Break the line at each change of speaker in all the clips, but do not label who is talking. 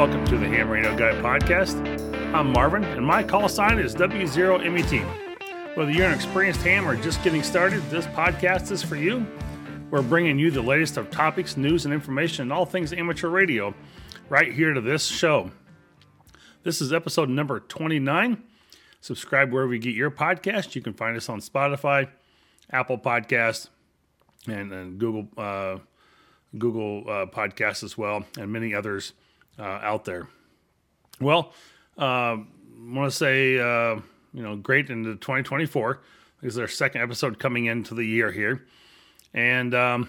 Welcome to the Ham Radio Guy podcast. I'm Marvin and my call sign is W0MET. Whether you're an experienced ham or just getting started, this podcast is for you. We're bringing you the latest of topics, news, and information and all things amateur radio right here to this show. This is episode number 29. Subscribe wherever you get your podcast. You can find us on Spotify, Apple Podcast, and, and Google uh, Google uh, Podcasts as well, and many others uh, out there. Well, I want to say uh, you know great into 2024. This is our second episode coming into the year here, and um,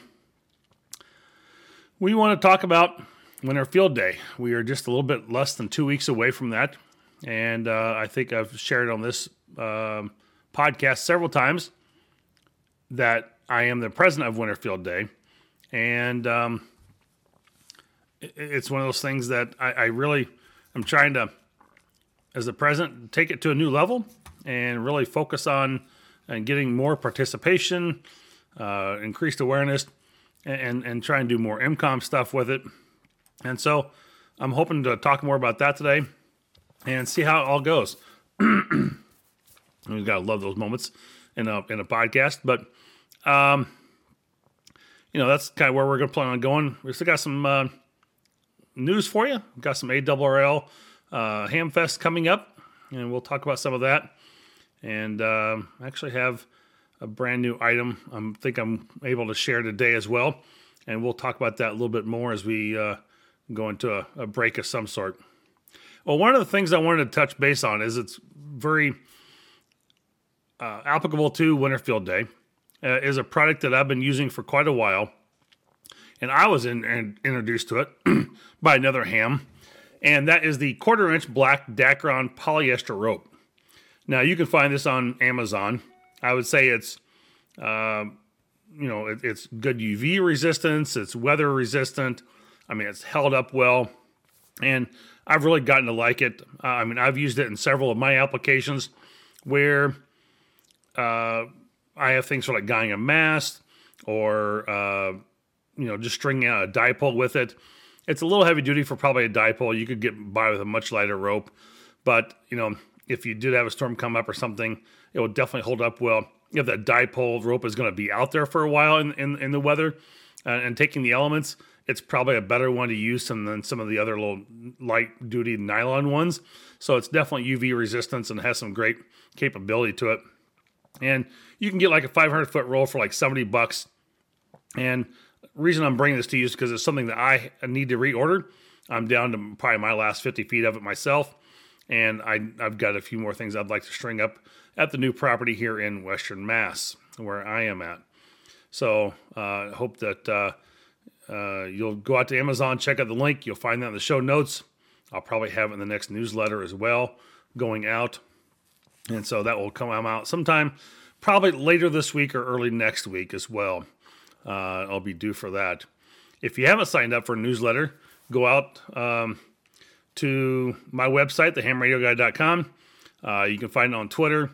we want to talk about Winter Field Day. We are just a little bit less than two weeks away from that, and uh, I think I've shared on this um podcast several times that I am the president of Winter Field Day, and um, it's one of those things that I, I really am trying to, as the president, take it to a new level and really focus on and getting more participation, uh, increased awareness, and and try and do more EmComm stuff with it. And so I'm hoping to talk more about that today and see how it all goes. We've got to love those moments in a in a podcast, but um, you know that's kind of where we're to plan on going. We still got some uh, news for you. We've got some ARRL uh, Hamfest coming up, and we'll talk about some of that. And um I actually have a brand new item. I think I'm able to share today as well, and we'll talk about that a little bit more as we uh, go into a, a break of some sort. Well, one of the things I wanted to touch base on is it's very uh, applicable to Winterfield Day. Uh, is a product that I've been using for quite a while, and I was in, in- introduced to it by another ham, and that is the quarter inch black Dacron polyester rope. Now you can find this on Amazon. I would say it's uh, you know it, it's good UV resistance, it's weather resistant. I mean it's held up well, and I've really gotten to like it. Uh, I mean I've used it in several of my applications where uh, I have things for like guying a mast or uh, you know just stringing out a dipole with it. It's a little heavy duty for probably a dipole. You could get by with a much lighter rope, but you know if you did have a storm come up or something, it will definitely hold up well. If that dipole rope is going to be out there for a while in in, in the weather uh, and taking the elements, it's probably a better one to use than, some of the other little light duty nylon ones. So it's definitely UV resistance and has some great capability to it and you can get like a 500 foot roll for like 70 bucks. And reason I'm bringing this to you is because it's something that I need to reorder. I'm down to probably my last 50 feet of it myself, and I, I've got a few more things I'd like to string up at the new property here in Western Mass, where I am at. So I uh, hope that uh, uh, you'll go out to Amazon, check out the link. You'll find that in the show notes. I'll probably have it in the next newsletter as well, going out. And so that will come out sometime, probably later this week or early next week as well. Uh, I'll be due for that. If you haven't signed up for a newsletter, go out um, to my website, thehamradioguy.com. Uh, you can find it on Twitter,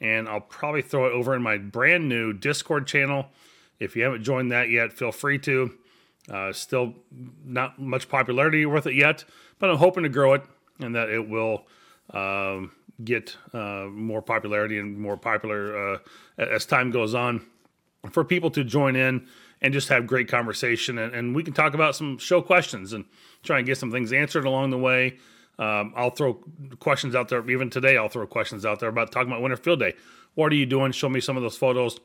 and I'll probably throw it over in my brand new Discord channel. If you haven't joined that yet, feel free to. Uh, still not much popularity with it yet, but I'm hoping to grow it and that it will um, get uh, more popularity and more popular uh, as time goes on for people to join in and just have great conversation. And, and we can talk about some show questions and try and get some things answered along the way. Um, i'll throw questions out there. Even today i'll throw questions out there about talking about winter field day. What are you doing? Show me some of those photos.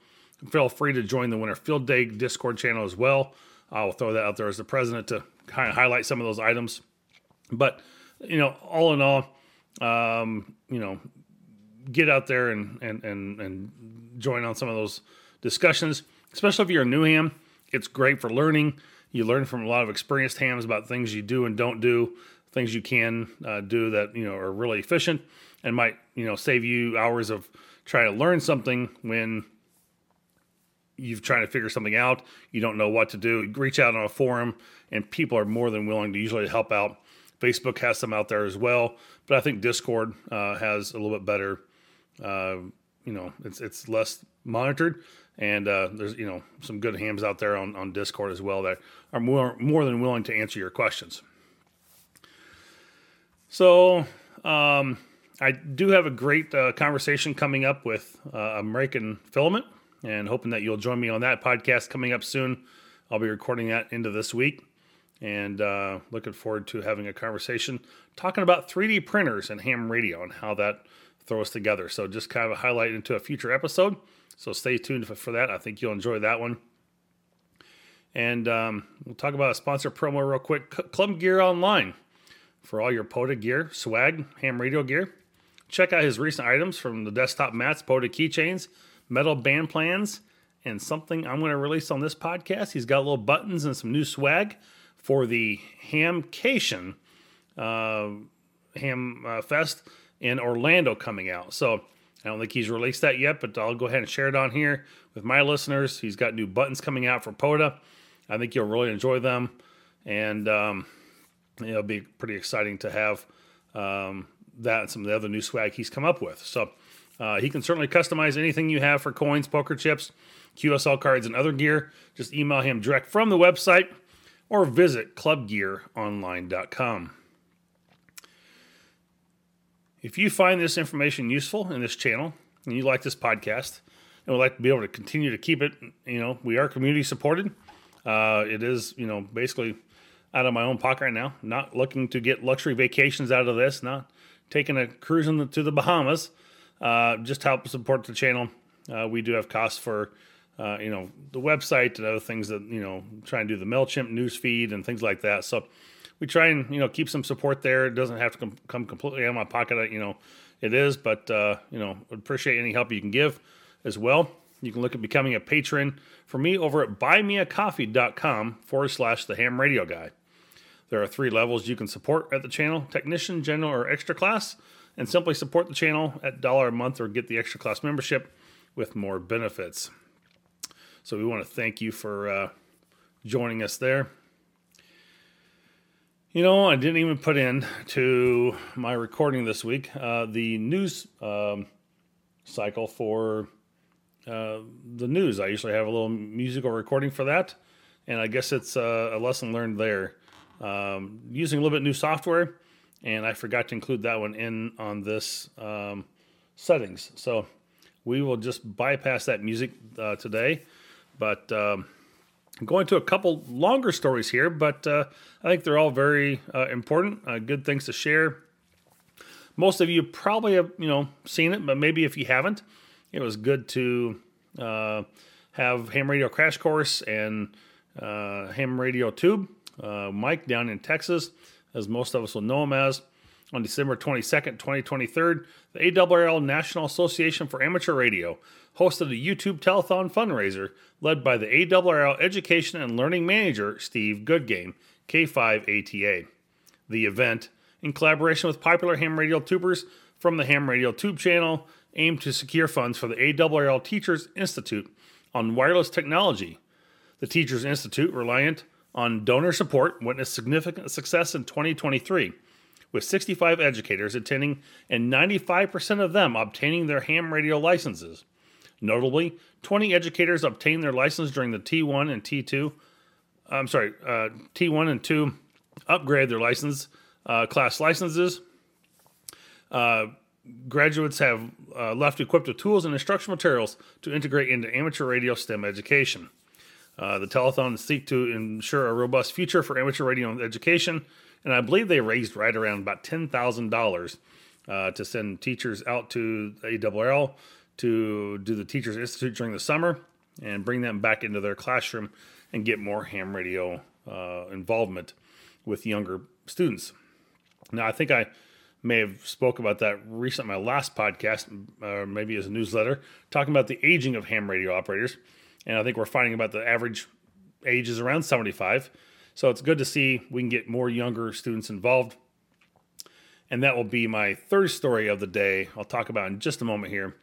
Feel free to join the winter field day discord channel as well. I'll throw that out there as the president to kind of highlight some of those items. But you know all in all um, you know, get out there and, and, and, and join on some of those discussions, especially if you're a new ham. It's great for learning. You learn from a lot of experienced hams about things you do and don't do, things you can uh, do that, you know, are really efficient and might, you know, save you hours of trying to learn something when you've trying to figure something out, you don't know what to do. Reach out on a forum and people are more than willing to usually help out. Facebook has some out there as well, but I think Discord uh, has a little bit better. Uh, you know, it's it's less monitored, and uh, there's you know some good hams out there on, on Discord as well that are more more than willing to answer your questions. So, um, I do have a great uh, conversation coming up with uh, American Filament, and hoping that you'll join me on that podcast coming up soon. I'll be recording that into this week, and uh, looking forward to having a conversation talking about 3D printers and ham radio and how that throws together. So, just kind of a highlight into a future episode. So, stay tuned for, that. I think you'll enjoy that one. And um, we'll talk about a sponsor promo real quick Club Gear Online for all your POTA gear, swag, ham radio gear. Check out his recent items from the desktop mats, POTA keychains, metal band plans, and something I'm going to release on this podcast. He's got little buttons and some new swag for the Hamcation uh, Ham uh, Fest in Orlando coming out. So I don't think he's released that yet, but I'll go ahead and share it on here with my listeners. He's got new buttons coming out for POTA. I think you'll really enjoy them, and um, it'll be pretty exciting to have um, that and some of the other new swag he's come up with. So uh, he can certainly customize anything you have for coins, poker chips, QSL cards, and other gear. Just email him direct from the website or visit clubgearonline.com. If you find this information useful in this channel and you like this podcast and would like to be able to continue to keep it, you know, we are community supported. Uh, it is, you know, basically out of my own pocket right now. Not looking to get luxury vacations out of this, not taking a cruise the, to the Bahamas, uh, just help support the channel. Uh, we do have costs for, uh, you know, the website and other things that you know, try and do the Mailchimp news feed and things like that. So we try and you know keep some support there. It doesn't have to com- come completely out of my pocket. You know, it is, but uh, you know, appreciate any help you can give as well. You can look at becoming a patron for me over at buymeacoffee.com forward slash the ham radio guy. There are three levels you can support at the channel technician, general, or extra class, and simply support the channel at dollar a month or get the extra class membership with more benefits. So we want to thank you for uh, joining us there. You know, I didn't even put in to my recording this week uh, the news um, cycle for uh, the news. I usually have a little musical recording for that, and I guess it's uh, a lesson learned there um, using a little bit new software, and I forgot to include that one in on this um, settings. So we will just bypass that music uh, today. But um, Going to a couple longer stories here, but uh, I think they're all very uh, important, uh, good things to share. Most of you probably have you know seen it, but maybe if you haven't, it was good to uh, have Ham Radio Crash Course and uh, Ham Radio Tube uh, Mike down in Texas, as most of us will know him as. On December 22nd, 2023, the ARRL National Association for Amateur Radio hosted a YouTube telethon fundraiser led by the ARRL Education and Learning Manager, Steve Goodgame, K5ATA. The event, in collaboration with popular ham radio tubers from the Ham Radio Tube channel, aimed to secure funds for the ARRL Teachers Institute on wireless technology. The Teachers Institute, reliant on donor support witnessed significant success in 2023, with 65 educators attending and 95% of them obtaining their ham radio licenses. Notably, 20 educators obtained their license during the T1 and T2. I'm sorry, uh, T1 and 2 upgrade their license uh, class licenses. Uh, graduates have uh, left equipped with tools and instructional materials to integrate into amateur radio STEM education. Uh, the telethon seek to ensure a robust future for amateur radio education, and I believe they raised right around about ten thousand uh, dollars to send teachers out to ARRL to do the Teachers Institute during the summer and bring them back into their classroom and get more ham radio uh, involvement with younger students. Now, I think I may have spoke about that recently my last podcast, or uh, maybe as a newsletter, talking about the aging of ham radio operators and I think we're finding about the average age is around 75. So it's good to see we can get more younger students involved. And that will be my third story of the day. I'll talk about in just a moment here.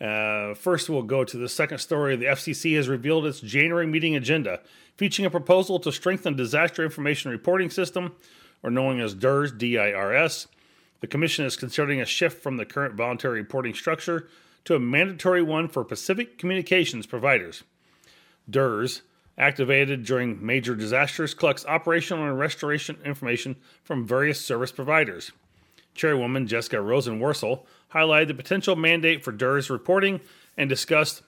Uh, first, we'll go to the second story. The FCC has revealed its January meeting agenda, featuring a proposal to strengthen disaster information reporting system, or known as DIRS, D-I-R-S. The commission is considering a shift from the current voluntary reporting structure to a mandatory one for Pacific communications providers. DIRS, activated during major disasters, collects operational and restoration information from various service providers. Chairwoman Jessica Rosenworcel highlighted the potential mandate for DIRS reporting and discussed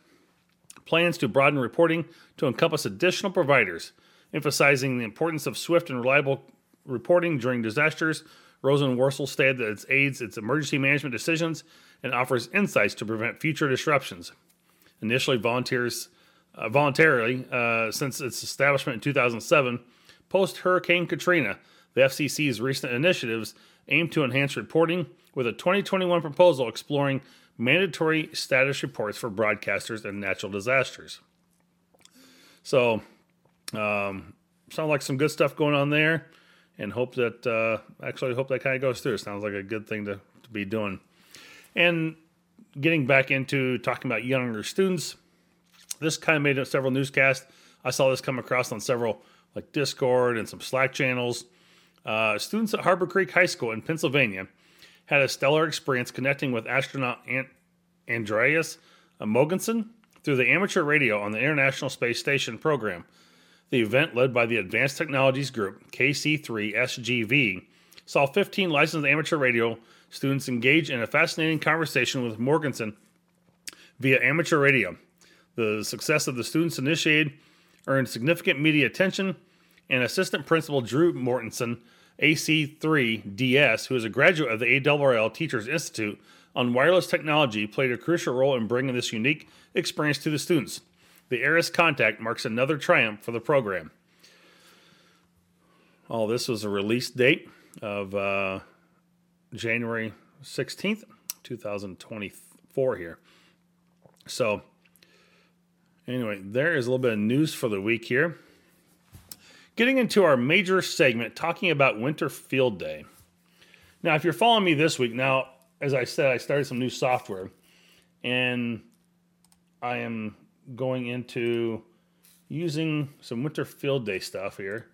plans to broaden reporting to encompass additional providers, emphasizing the importance of swift and reliable reporting during disasters. Rosenworcel stated that it aids its emergency management decisions and offers insights to prevent future disruptions. Initially, volunteers uh, voluntarily uh, since its establishment in 2007, post Hurricane Katrina, the FCC's recent initiatives aim to enhance reporting with a 2021 proposal exploring mandatory status reports for broadcasters and natural disasters. So, um, sounds like some good stuff going on there, and hope that uh, actually hope that kind of goes through. Sounds like a good thing to, to be doing. And getting back into talking about younger students, this kind of made up several newscasts. I saw this come across on several like Discord and some Slack channels. Uh, students at Harbor Creek High School in Pennsylvania had a stellar experience connecting with astronaut Ant- Andreas Mogensen through the amateur radio on the International Space Station program. The event, led by the Advanced Technologies Group, KC3SGV, saw 15 licensed amateur radio students engage in a fascinating conversation with Mogensen via amateur radio. The success of the students initiated earned significant media attention, and assistant principal Drew Mortensen, AC3DS, who is a graduate of the ARRL Teachers Institute on wireless technology, played a crucial role in bringing this unique experience to the students. The ARISS contact marks another triumph for the program. All this was a release date of uh, January 16th, 2024 here. So, anyway, there is a little bit of news for the week here. Getting into our major segment, talking about Winter Field Day. Now, if you're following me this week, now, as I said, I started some new software and I am going into using some Winter Field Day stuff here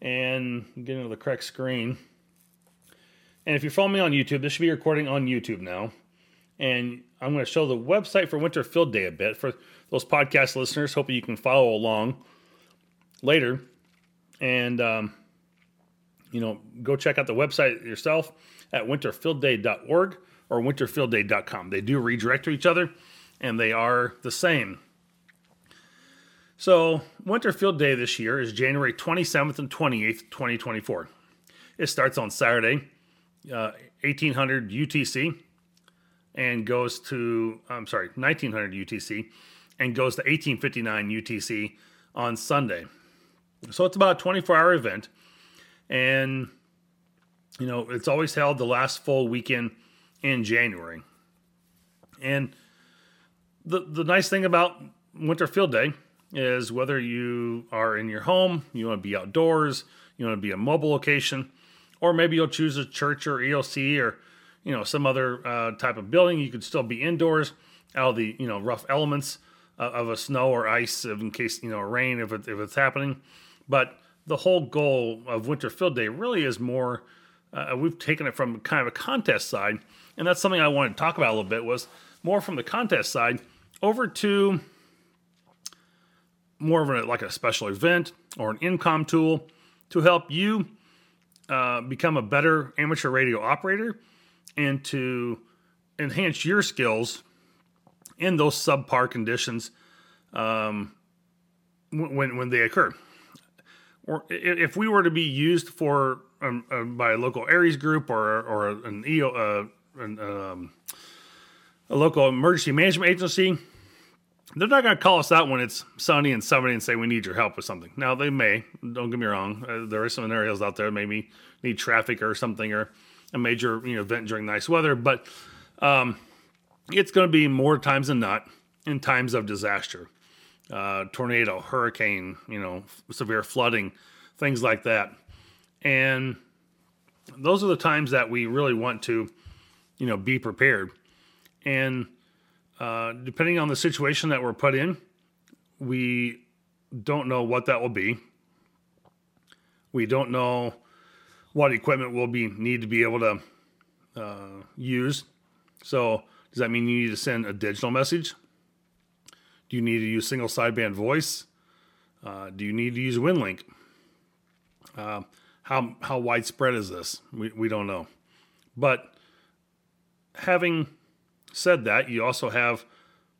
and getting to the correct screen. And if you follow me on YouTube, this should be recording on YouTube now. And I'm going to show the website for Winter Field Day a bit for those podcast listeners. Hoping you can follow along later. And, um, you know, go check out the website yourself at winterfieldday.org or winterfieldday.com. They do redirect to each other and they are the same. So, Winterfield Day this year is January 27th and 28th, 2024. It starts on Saturday, uh, 1800 UTC and goes to, I'm sorry, 1900 UTC and goes to 1859 UTC on Sunday. So it's about a 24 hour event. And, you know, it's always held the last full weekend in January. And the, the nice thing about Winter Field Day is whether you are in your home, you want to be outdoors, you want to be a mobile location, or maybe you'll choose a church or ELC or you know some other uh, type of building. You could still be indoors out of the you know rough elements of a snow or ice in case you know rain if, it, if it's happening. But the whole goal of Winter Field Day really is more. Uh, we've taken it from kind of a contest side, and that's something I wanted to talk about a little bit. Was more from the contest side over to more of a, like a special event or an EmComm tool to help you uh, become a better amateur radio operator and to enhance your skills in those subpar conditions um, when when they occur. Or if we were to be used for um, uh, by a local ARES group or or an EO, uh, an, um, a local emergency management agency, they're not going to call us out when it's sunny and sunny and say we need your help with something. Now they may. Don't get me wrong. Uh, there are some scenarios out there maybe need traffic or something or a major you know event during nice weather, but um, it's going to be more times than not in times of disaster, uh, tornado, hurricane, you know, severe flooding, things like that, and those are the times that we really want to, you know, be prepared. And uh, depending on the situation that we're put in, we don't know what that will be. We don't know what equipment will be need to be able to uh, use. So, does that mean you need to send a digital message? Do you need to use single sideband voice? Uh, do you need to use WinLink? Uh, how how widespread is this? We we don't know, But having said that, you also have,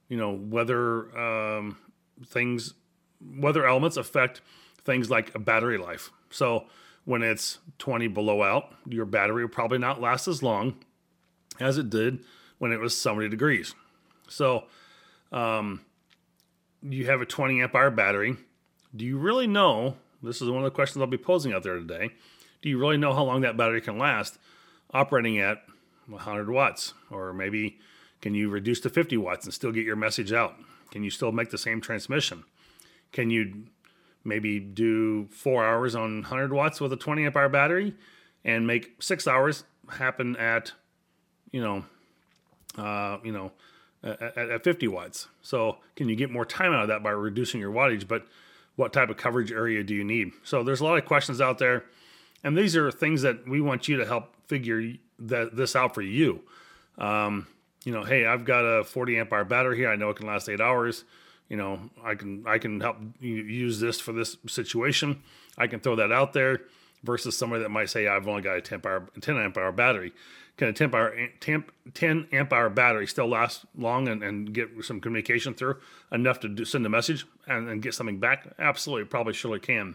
you know, weather um, things, weather elements affect things like a battery life. So when it's 20 below out, your battery will probably not last as long as it did when it was 70 degrees. So um, you have a 20 amp hour battery. Do you really know? This is one of the questions I'll be posing out there today. Do you really know how long that battery can last operating at 100 watts? Or maybe can you reduce to 50 watts and still get your message out? Can you still make the same transmission? Can you maybe do four hours on 100 watts with a 20 amp hour battery and make six hours happen at, you know, uh, you know, at, at 50 watts. So can you get more time out of that by reducing your wattage? But what type of coverage area do you need? So there's a lot of questions out there, and these are things that we want you to help figure that this out for you. Um, you know, hey, I've got a 40 amp hour battery here. I know it can last eight hours. You know, I can I can help you use this for this situation. I can throw that out there versus somebody that might say I've only got a 10 hour 10 amp hour battery. Can a 10 hour 10 amp hour battery still last long and, and get some communication through enough to do, send a message and, and get something back? Absolutely, probably surely can.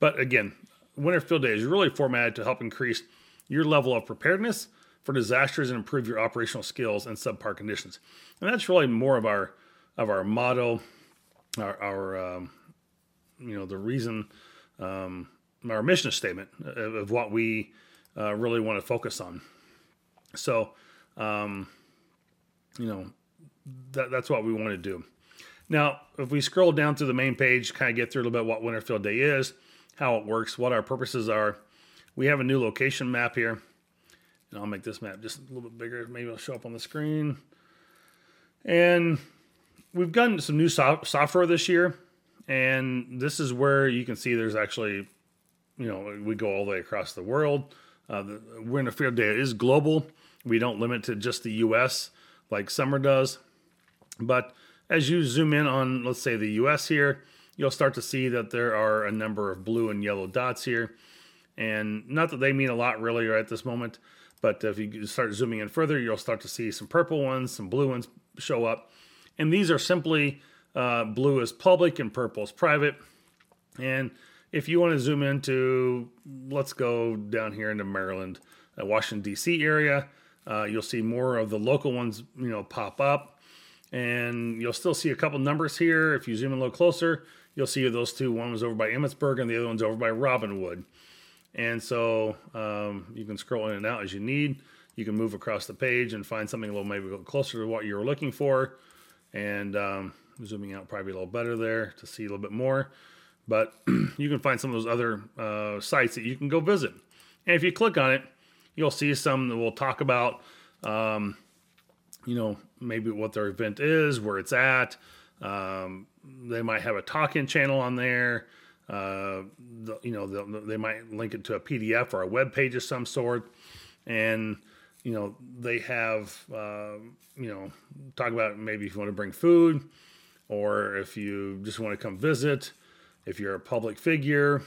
But again, Winter Field Day is really formatted to help increase your level of preparedness for disasters and improve your operational skills in subpar conditions. And that's really more of our of our motto, our, our um, you know the reason, um, our mission statement of, of what we uh, really want to focus on. So, um, you know, that, that's what we want to do. Now, if we scroll down through the main page, kind of get through a little bit what Winterfield Day is, how it works, what our purposes are. We have a new location map here. And I'll make this map just a little bit bigger. Maybe it'll show up on the screen. And we've gotten some new so- software this year. And this is where you can see there's actually, you know, we go all the way across the world. Uh, the Winter Field Day is global. We don't limit to just the U.S. like summer does. But as you zoom in on, let's say, the U.S. here, you'll start to see that there are a number of blue and yellow dots here. And not that they mean a lot really right at this moment, but if you start zooming in further, you'll start to see some purple ones, some blue ones show up. And these are simply uh, blue is public and purple is private. And if you want to zoom into, let's go down here into Maryland, uh, Washington D.C. area, uh, you'll see more of the local ones, you know, pop up, and you'll still see a couple numbers here. If you zoom in a little closer, you'll see those two. One was over by Emmitsburg, and the other one's over by Robinwood. And so um, you can scroll in and out as you need. You can move across the page and find something a little maybe a little closer to what you're looking for. And um, zooming out probably a little better there to see a little bit more. But you can find some of those other uh, sites that you can go visit. And if you click on it, you'll see some that will talk about, um, you know, maybe what their event is, where it's at. Um, they might have a talk-in channel on there. Uh, the, you know, they might link it to a PDF or a web page of some sort, and you know they have, uh, you know, talk about maybe if you want to bring food, or if you just want to come visit if you're a public figure.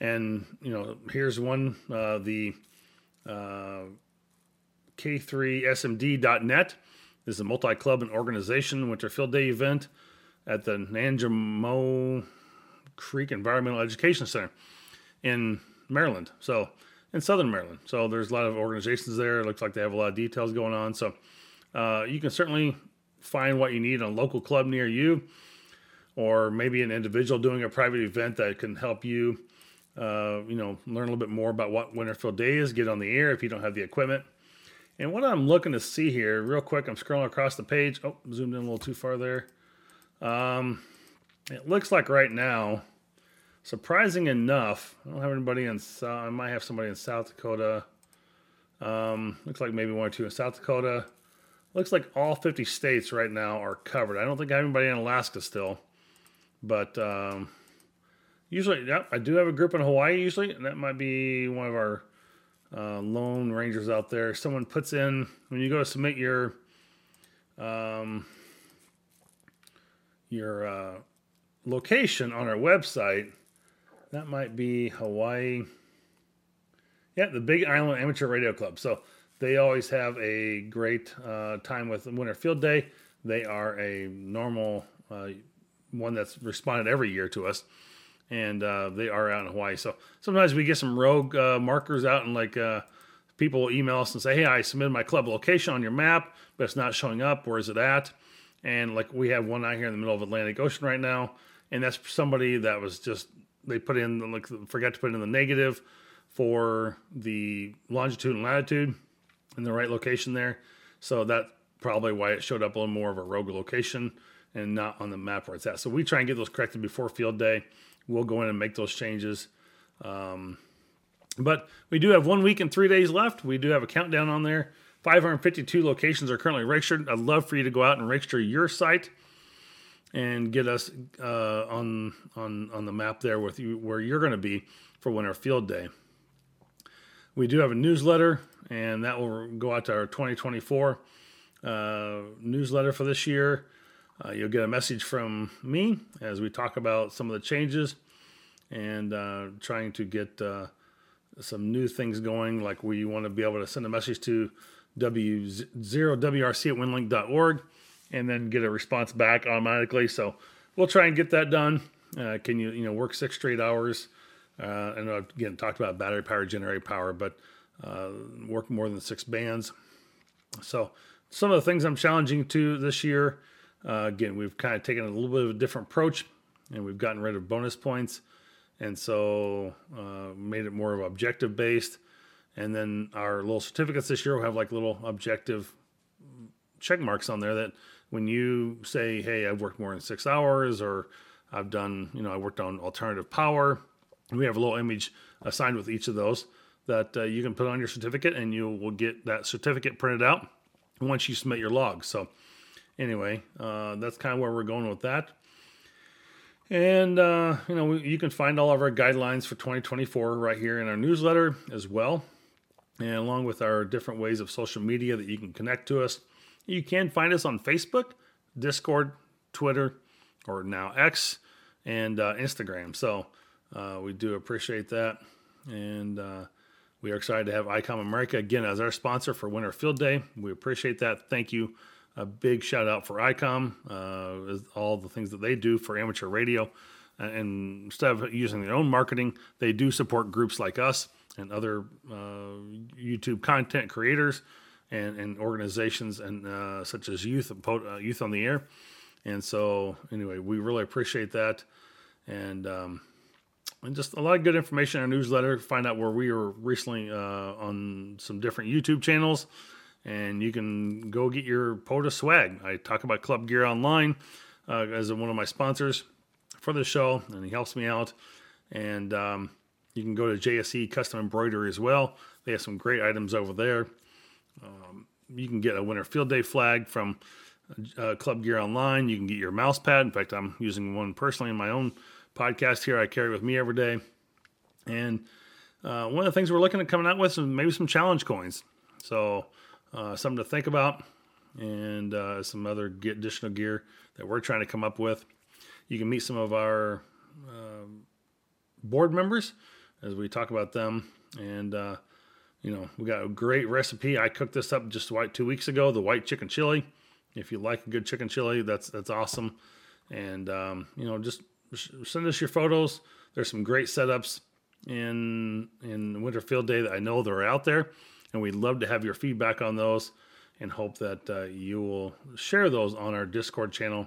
And, you know, here's one uh, the uh, K3SMD.net this is a multi club and organization winter field day event at the Nanjemoy Creek Environmental Education Center in Maryland. So, in southern Maryland. So, there's a lot of organizations there. It looks like they have a lot of details going on. So, uh, you can certainly find what you need on a local club near you or maybe an individual doing a private event that can help you, uh, you know, learn a little bit more about what Winterfield Day is, get on the air if you don't have the equipment. And what I'm looking to see here, real quick, I'm scrolling across the page. Oh, zoomed in a little too far there. Um, it looks like right now, surprising enough, I don't have anybody in South. I might have somebody in South Dakota. Um, looks like maybe one or two in South Dakota. Looks like all 50 states right now are covered. I don't think I have anybody in Alaska still. But um, usually, yeah, I do have a group in Hawaii usually, and that might be one of our uh, lone rangers out there. Someone puts in when you go to submit your um, your uh, location on our website. That might be Hawaii. Yeah, the Big Island Amateur Radio Club. So they always have a great uh, time with Winter Field Day. They are a normal uh, one that's responded every year to us, and uh, they are out in Hawaii. So sometimes we get some rogue uh, markers out, and like uh, people will email us and say, "Hey, I submitted my club location on your map, but it's not showing up. Where is it at?" And like we have one out here in the middle of Atlantic Ocean right now, and that's somebody that was just they put in like forgot to put in the negative for the longitude and latitude in the right location there. So that probably why it showed up a little more of a rogue location and not on the map where it's at. So we try and get those corrected before field day. We'll go in and make those changes. Um, but we do have one week and three days left. We do have a countdown on there. 552 locations are currently registered. I'd love for you to go out and register your site and get us uh, on on on the map there with you where you're going to be for Winter Field Day. We do have a newsletter, and that will go out to our 2024 uh, newsletter for this year. Uh, you'll get a message from me as we talk about some of the changes and uh, trying to get uh, some new things going. Like we want to be able to send a message to w0wrc at winlink.org and then get a response back automatically. So we'll try and get that done. Uh, can you you know work six straight hours? Uh, and again, talked about battery power, generator power, but uh, work more than six bands. So some of the things I'm challenging to this year. Uh, again, we've kind of taken a little bit of a different approach, and we've gotten rid of bonus points, and so uh, made it more of objective based. And then our little certificates this year will have like little objective check marks on there that when you say, "Hey, I've worked more than six hours," or "I've done," you know, I worked on alternative power. We have a little image assigned with each of those that uh, you can put on your certificate, and you will get that certificate printed out once you submit your log. So, anyway, uh, that's kind of where we're going with that. And, uh, you know, you can find all of our guidelines for 2024 right here in our newsletter as well, and along with our different ways of social media that you can connect to us. You can find us on Facebook, Discord, Twitter, or now X, and uh, Instagram. So uh, we do appreciate that. And uh, we are excited to have ICOM America again as our sponsor for Winter Field Day. We appreciate that. Thank you. A big shout out for ICOM, uh, all the things that they do for amateur radio. And instead of using their own marketing, they do support groups like us and other uh, YouTube content creators and, and organizations and uh, such as youth uh, youth on the air. And so, anyway, we really appreciate that, and um, and just a lot of good information in our newsletter. Find out where we were recently uh, on some different YouTube channels, and you can go get your POTA swag. I talk about Club Gear Online uh, as one of my sponsors for the show, and he helps me out. And um, you can go to JSE Custom Embroidery as well. They have some great items over there. Um, you can get a Winter Field Day flag from uh, Club Gear Online. You can get your mouse pad. In fact, I'm using one personally in my own podcast here. I carry with me every day. And uh, one of the things we're looking at coming out with is maybe some challenge coins. So uh, something to think about, and uh, some other additional gear that we're trying to come up with. You can meet some of our um, board members as we talk about them and uh, you know, we got a great recipe. I cooked this up just white two weeks ago. The white chicken chili. If you like a good chicken chili, that's that's awesome. And um, you know, just send us your photos. There's some great setups in in Winterfield Day that I know they're out there, and we'd love to have your feedback on those. And hope that uh, you will share those on our Discord channel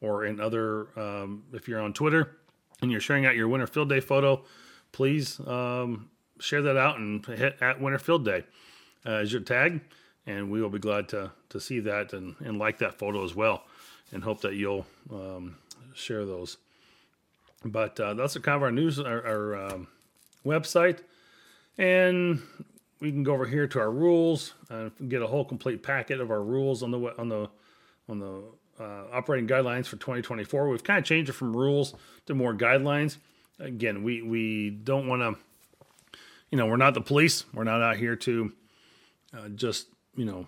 or in other. Um, if you're on Twitter and you're sharing out your Winter Field Day photo, please um, share that out and hit at Winter Field Day uh, as your tag, and we will be glad to to see that and, and like that photo as well, and hope that you'll um, share those. But uh, that's kind of our news, our, our um, website, and we can go over here to our rules and get a whole complete packet of our rules on the on the on the uh, operating guidelines for 2024. We've kind of changed it from rules to more guidelines. Again, we we don't want to you know, we're not the police. We're not out here to uh, just, you know,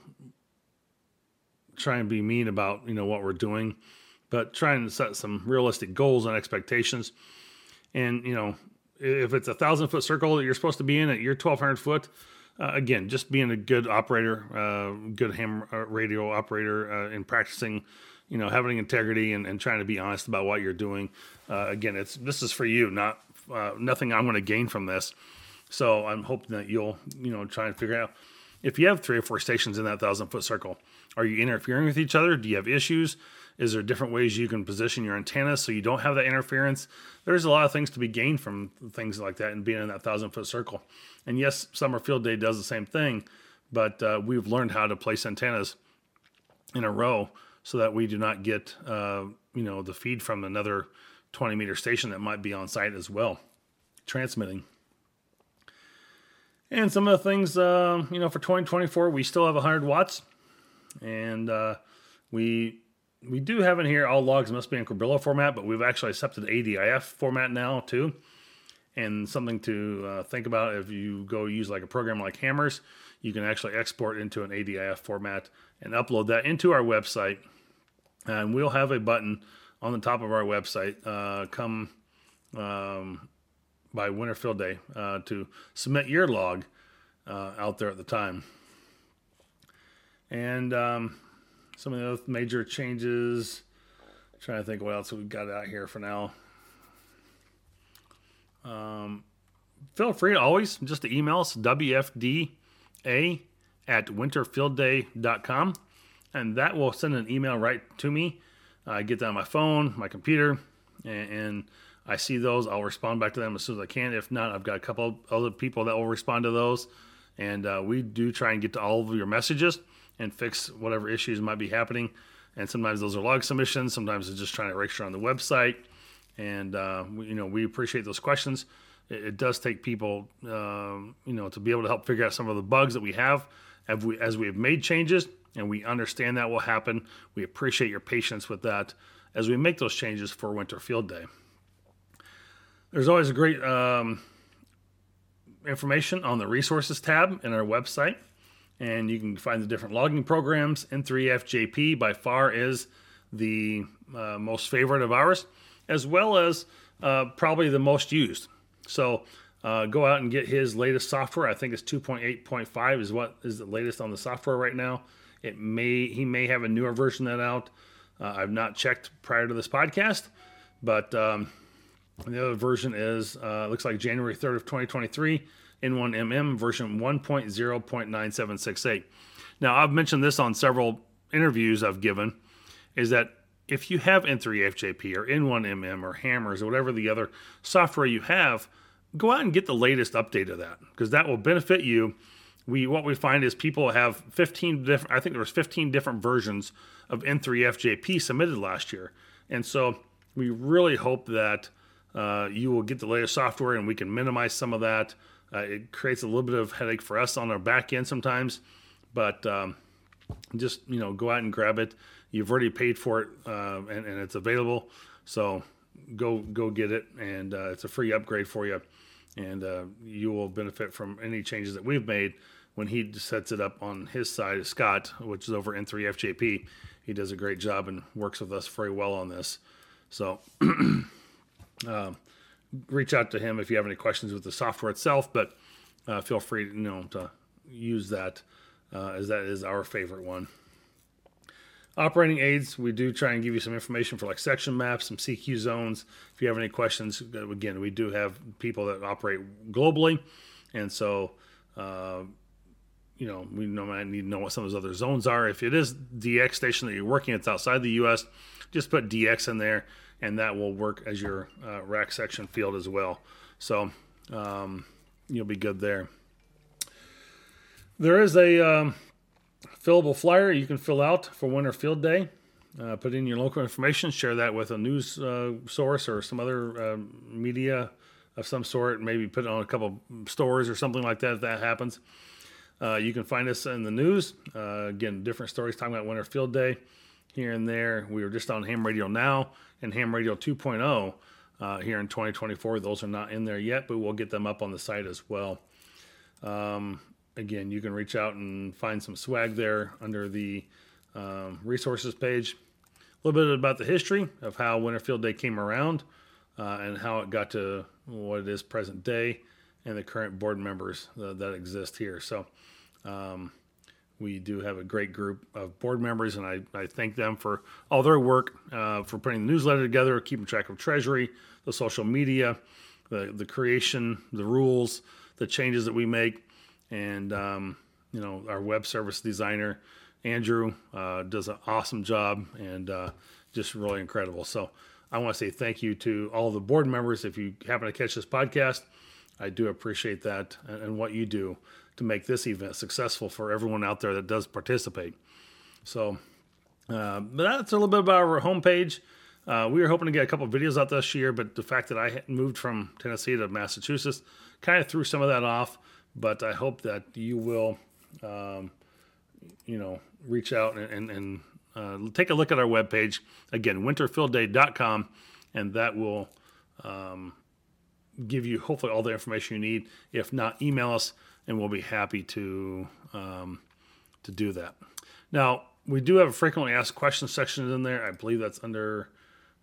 try and be mean about, you know, what we're doing, but trying to set some realistic goals and expectations. And, you know, if it's a thousand foot circle that you're supposed to be in at your 1200 foot, uh, again, just being a good operator, uh, good ham uh, radio operator, uh, and practicing, you know, having integrity and, and trying to be honest about what you're doing. Uh, again, it's this is for you, not uh, nothing I'm going to gain from this. So I'm hoping that you'll, you know, try and figure out if you have three or four stations in that thousand foot circle, are you interfering with each other? Do you have issues? Is there different ways you can position your antennas so you don't have that interference? There's a lot of things to be gained from things like that and being in that thousand foot circle. And yes, Summer Field Day does the same thing, but uh, we've learned how to place antennas in a row so that we do not get, uh, you know, the feed from another 20 meter station that might be on site as well, transmitting. And some of the things, uh, you know, for 2024, we still have 100 watts, and uh, we we do have in here all logs must be in Cabrillo format, but we've actually accepted ADIF format now too. And something to uh, think about if you go use like a program like HamRS, you can actually export into an ADIF format and upload that into our website. And we'll have a button on the top of our website uh, come um, by Winterfield Day uh, to submit your log uh, out there at the time. And um, some of the other major changes. I'm trying to think what else we've got out here for now. Um, feel free to always just to email us wfda at winterfieldday.com and that will send an email right to me. I get that on my phone, my computer, and, and, I see those. I'll respond back to them as soon as I can. If not, I've got a couple other people that will respond to those. And uh, we do try and get to all of your messages and fix whatever issues might be happening. And sometimes those are log submissions. Sometimes it's just trying to erase on the website. And uh, we, you know we appreciate those questions. It, it does take people, um, you know, to be able to help figure out some of the bugs that we have as we as we have made changes, and we understand that will happen. We appreciate your patience with that as we make those changes for Winter Field Day. There's always a great um, information on the resources tab in our website and you can find the different logging programs. N3FJP by far is the uh, most favorite of ours, as well as uh, probably the most used. So uh, go out and get his latest software. I think it's 2.8.5 is what is the latest on the software right now. It may he may have a newer version that out. Uh, I've not checked prior to this podcast, but um, the other version is uh, looks like January 3rd of 2023 N1MM version 1.0.9768. Now, I've mentioned this on several interviews I've given, is that if you have N3FJP or N1MM or HamRS or whatever the other software you have, go out and get the latest update of that because that will benefit you. We what we find is people have 15 different. I think there was 15 different versions of N3FJP submitted last year, and so we really hope that uh, you will get the latest software and we can minimize some of that. Uh, it creates a little bit of headache for us on our back end sometimes, but um, just you know go out and grab it. You've already paid for it uh, and, and, it's available, so go go get it, and uh, it's a free upgrade for you, and uh, you will benefit from any changes that we've made when he sets it up on his side. Scott, which is over N3FJP, he does a great job and works with us very well on this. So. Reach out to him if you have any questions with the software itself, but uh, feel free you know to use that uh, as that is our favorite one. Operating aids, we do try and give you some information for like section maps, some CQ zones. If you have any questions, uh, again, we do have people that operate globally, and so uh, you know we know might need to know what some of those other zones are. If it is DX station that you're working, it's outside the U.S. Just put DX in there and that will work as your uh, RAC section field as well. So um, you'll be good there. There is a um, fillable flyer you can fill out for Winter Field Day. Uh, put in your local information, share that with a news uh, source or some other uh, media of some sort. Maybe put it on a couple stories or something like that if that happens. Uh, you can find us in the news. Uh, again, different stories talking about Winter Field Day here and there. We were just on Ham Radio Now and Ham Radio 2.0 uh, here in 2024. Those are not in there yet, but we'll get them up on the site as well. Um, again, you can reach out and find some swag there under the um, resources page. A little bit about the history of how Winterfield Day came around. uh, and how it got to what it is present day and the current board members uh, that exist here. So um, we do have a great group of board members, and I, I thank them for all their work uh, for putting the newsletter together, keeping track of Treasury, the social media, the, the creation, the rules, the changes that we make, and um, you know our web service designer Andrew uh, does an awesome job and uh, just really incredible. So I want to say thank you to all the board members. If you happen to catch this podcast, I do appreciate that and, and what you do to make this event successful for everyone out there that does participate. So, uh, but that's a little bit about our homepage. Uh, we were hoping to get a couple videos out this year, but the fact that I moved from Tennessee to Massachusetts kind of threw some of that off. But I hope that you will, um, you know, reach out and, and, and uh, take a look at our webpage. Again, winterfieldday.com, and that will um, give you hopefully all the information you need. If not, email us, and we'll be happy to um, to do that. Now, we do have a frequently asked questions section in there. I believe that's under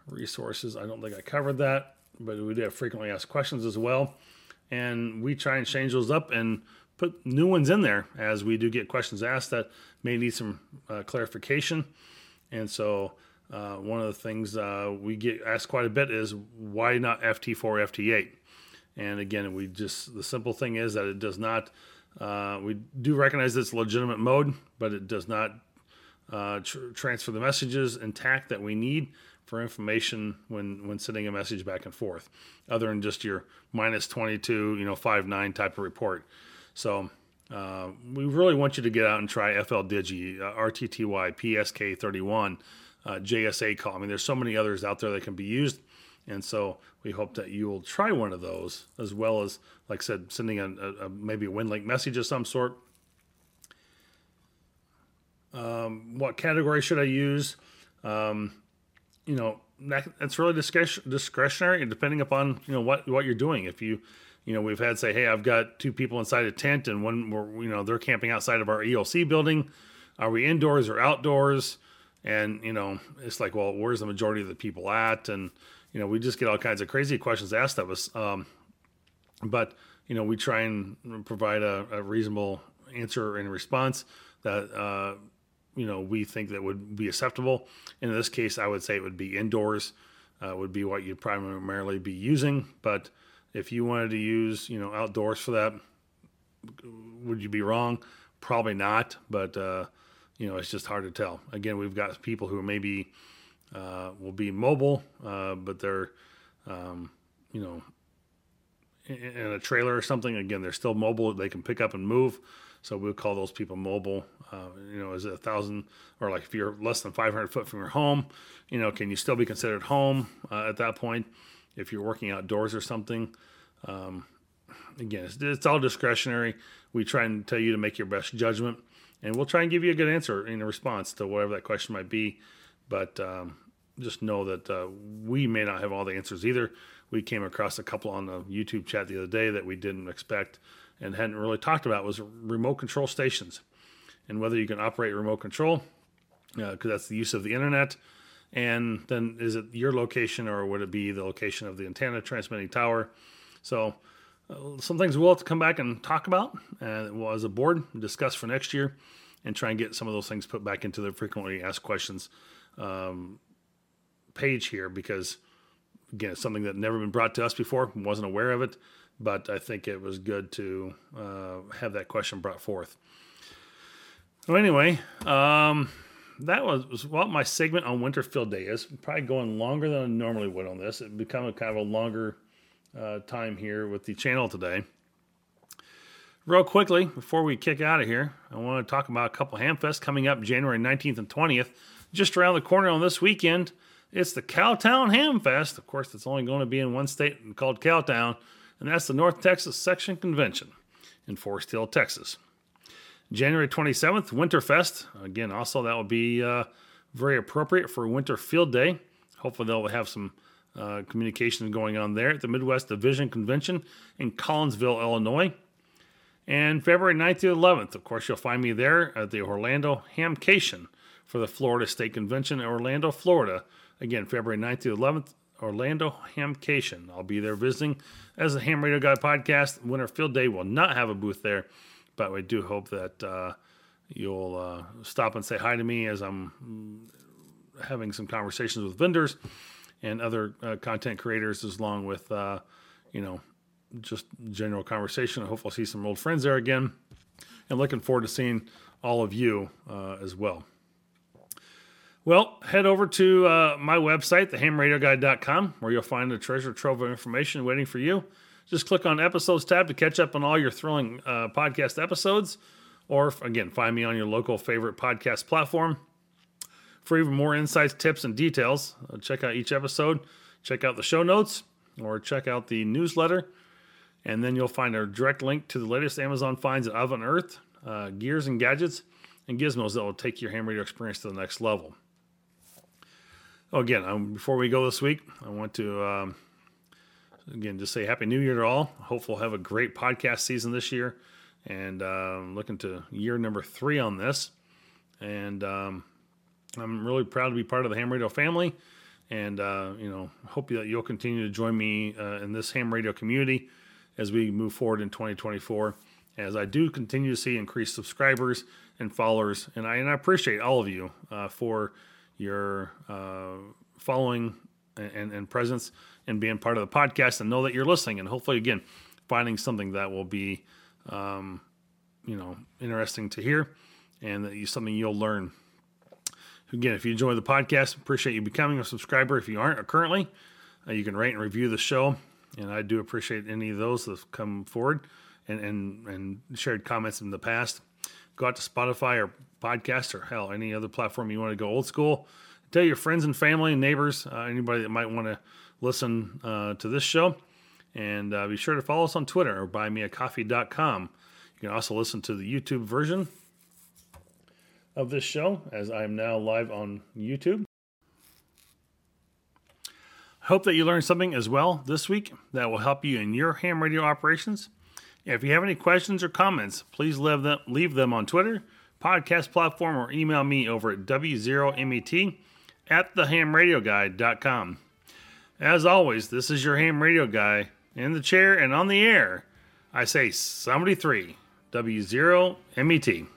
resources. I don't think I covered that, but we do have frequently asked questions as well. And we try and change those up and put new ones in there as we do get questions asked that may need some uh, clarification. And so, uh, one of the things uh, we get asked quite a bit is why not FT4, FT8? And again, we just the simple thing is that it does not. Uh, we do recognize it's legitimate mode, but it does not uh, tr- transfer the messages intact that we need for information when when sending a message back and forth, other than just your minus 22, you know, five nine type of report. So uh, we really want you to get out and try FLDIGI, uh, RTTY, PSK31, uh, JS8Call. I mean, there's so many others out there that can be used. And so we hope that you will try one of those, as well as, like I said, sending a, a, a maybe a WinLink message of some sort. Um, what category should I use? Um, you know, that, that's really discretionary, and depending upon you know what what you're doing. If you you know, we've had say, hey, I've got two people inside a tent and one, you know, they're camping outside of our ELC building. Are we indoors or outdoors? And, you know, it's like, well, where's the majority of the people at? And, you know, we just get all kinds of crazy questions asked of us. Um, but, you know, we try and provide a, a reasonable answer and response that, uh, you know, we think that would be acceptable. In this case, I would say it would be indoors, uh, would be what you'd primarily be using. But, if you wanted to use, you know, outdoors for that, would you be wrong? Probably not, but uh, you know, it's just hard to tell. Again, we've got people who maybe uh, will be mobile, uh, but they're, um, you know, in, in, a trailer or something. Again, they're still mobile; they can pick up and move. So we'll call those people mobile. Uh, you know, is it a thousand or like if you're less than 500 foot from your home, you know, can you still be considered home uh, at that point? if you're working outdoors or something. Um, again, it's, it's, all discretionary. We try and tell you to make your best judgment, and we'll try and give you a good answer in response to whatever that question might be. But um, just know that uh, we may not have all the answers either. We came across a couple on the YouTube chat the other day that we didn't expect and hadn't really talked about was remote control stations and whether you can operate remote control because uh, that's the use of the internet and then is it your location or would it be the location of the antenna transmitting tower? So uh, some things we'll have to come back and talk about and we'll as a board discuss for next year and try and get some of those things put back into the frequently asked questions um, page here because again it's something that never been brought to us before wasn't aware of it but i think it was good to uh, have that question brought forth so anyway um, that was, was what my segment on Winter Field Day is. Probably going longer than I normally would on this. It become a kind of a longer uh, time here with the channel today. Real quickly, before we kick out of here, I want to talk about a couple Hamfests coming up January 19th and 20th. Just around the corner on this weekend, it's the Cowtown Hamfest. Of course, it's only going to be in one state called Cowtown, and that's the North Texas Section Convention in Forest Hill, Texas. January 27th, Winterfest. Again, also that will be uh, very appropriate for Winter Field Day. Hopefully, they'll have some uh, communications going on there at the Midwest Division Convention in Collinsville, Illinois. And February 9th to 11th, of course, you'll find me there at the Orlando Hamcation for the Florida State Convention in Orlando, Florida. Again, February 9th to 11th, Orlando Hamcation. I'll be there visiting as the Ham Radio Guy podcast. Winter Field Day will not have a booth there, but we do hope that uh, you'll uh, stop and say hi to me as I'm having some conversations with vendors and other uh, content creators, as long with uh, you know just general conversation. I hope I'll see some old friends there again, and looking forward to seeing all of you uh, as well. Well, head over to uh, my website, thehamradioguy.com, where you'll find a treasure trove of information waiting for you. Just click on Episodes tab to catch up on all your thrilling uh, podcast episodes, or again, find me on your local favorite podcast platform. For even more insights, tips, and details, uh, check out each episode, check out the show notes, or check out the newsletter. And then you'll find a direct link to the latest Amazon finds I've unearthed, uh, gears and gadgets, and gizmos that will take your ham radio experience to the next level. Oh, again, um, before we go this week, I want to um, again just say Happy New Year to all. Hopefully, we'll have a great podcast season this year, and uh, looking to year number three on this. And um, I'm really proud to be part of the Ham Radio family, and uh, you know, hope that you'll continue to join me uh, in this Ham Radio community as we move forward in 2024. As I do continue to see increased subscribers and followers, and I and I appreciate all of you uh, for your uh, following and, and presence and being part of the podcast and know that you're listening and hopefully again finding something that will be um, you know interesting to hear and that you something you'll learn. Again if you enjoy the podcast appreciate you becoming a subscriber. If you aren't currently uh, you can rate and review the show and i do appreciate any of those that have come forward and and, and shared comments in the past. Go out to spotify or podcast or hell, any other platform you want to go old school. Tell your friends and family and neighbors, uh, anybody that might want to listen uh, to this show. And uh, be sure to follow us on Twitter or buymeacoffee.com. You can also listen to the YouTube version of this show as I am now live on YouTube. Hope that you learned something as well this week that will help you in your ham radio operations. If you have any questions or comments, please leave them, leave them on Twitter podcast platform or email me over at W0MET at thehamradioguy.com. As always, this is your ham radio guy in the chair and on the air. I say 73 W0MET.